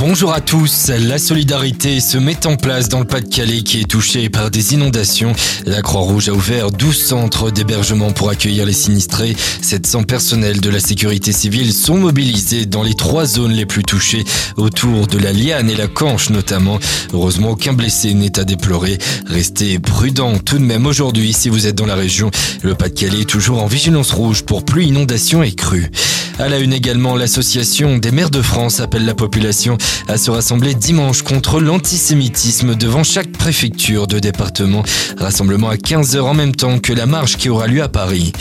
Bonjour à tous. La solidarité se met en place dans le Pas-de-Calais qui est touché par des inondations. La Croix-Rouge a ouvert 12 centres d'hébergement pour accueillir les sinistrés. 700 personnels de la sécurité civile sont mobilisés dans les trois zones les plus touchées, autour de la Liane et la Canche notamment. Heureusement, aucun blessé n'est à déplorer. Restez prudents tout de même aujourd'hui si vous êtes dans la région. Le Pas-de-Calais est toujours en vigilance rouge pour pluie, inondation et crue. À la une également, l'association des maires de France appelle la population à se rassembler dimanche contre l'antisémitisme devant chaque préfecture de département. Rassemblement à 15h en même temps que la marche qui aura lieu à Paris.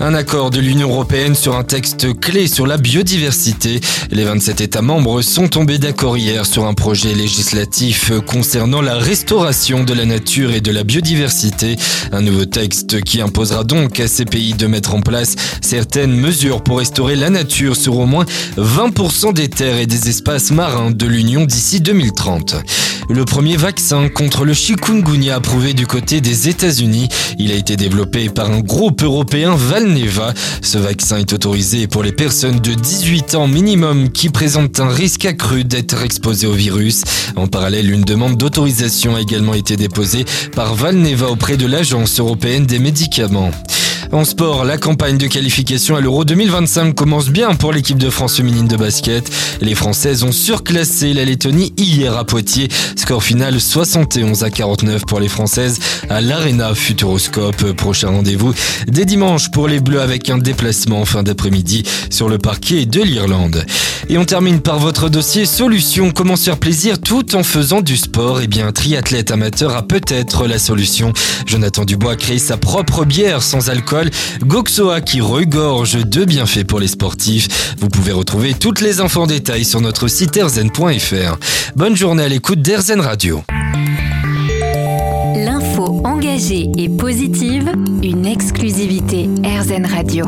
Un accord de l'Union européenne sur un texte clé sur la biodiversité. Les 27 États membres sont tombés d'accord hier sur un projet législatif concernant la restauration de la nature et de la biodiversité. Un nouveau texte qui imposera donc à ces pays de mettre en place certaines mesures pour restaurer la nature sur au moins 20% des terres et des espaces marins de l'Union d'ici 2030. Le premier vaccin contre le chikungunya approuvé du côté des États-Unis. Il a été développé par un groupe européen Valneva. Ce vaccin est autorisé pour les personnes de 18 ans minimum qui présentent un risque accru d'être exposées au virus. En parallèle, une demande d'autorisation a également été déposée par Valneva auprès de l'Agence européenne des médicaments. En sport, la campagne de qualification à l'Euro 2025 commence bien pour l'équipe de France féminine de basket. Les Françaises ont surclassé la Lettonie hier à Poitiers. Score final 71 à 49 pour les Françaises à l'Arena Futuroscope. Prochain rendez-vous dès dimanche pour les Bleus avec un déplacement en fin d'après-midi sur le parquet de l'Irlande. Et on termine par votre dossier solution. Comment se faire plaisir tout en faisant du sport? Eh bien, triathlète amateur a peut-être la solution. Jonathan Dubois a créé sa propre bière sans alcool. Goxoa qui regorge de bienfaits pour les sportifs. Vous pouvez retrouver toutes les infos en détail sur notre site erzen.fr. Bonne journée à l'écoute d'Erzen Radio. L'info engagée et positive, une exclusivité RZN Radio.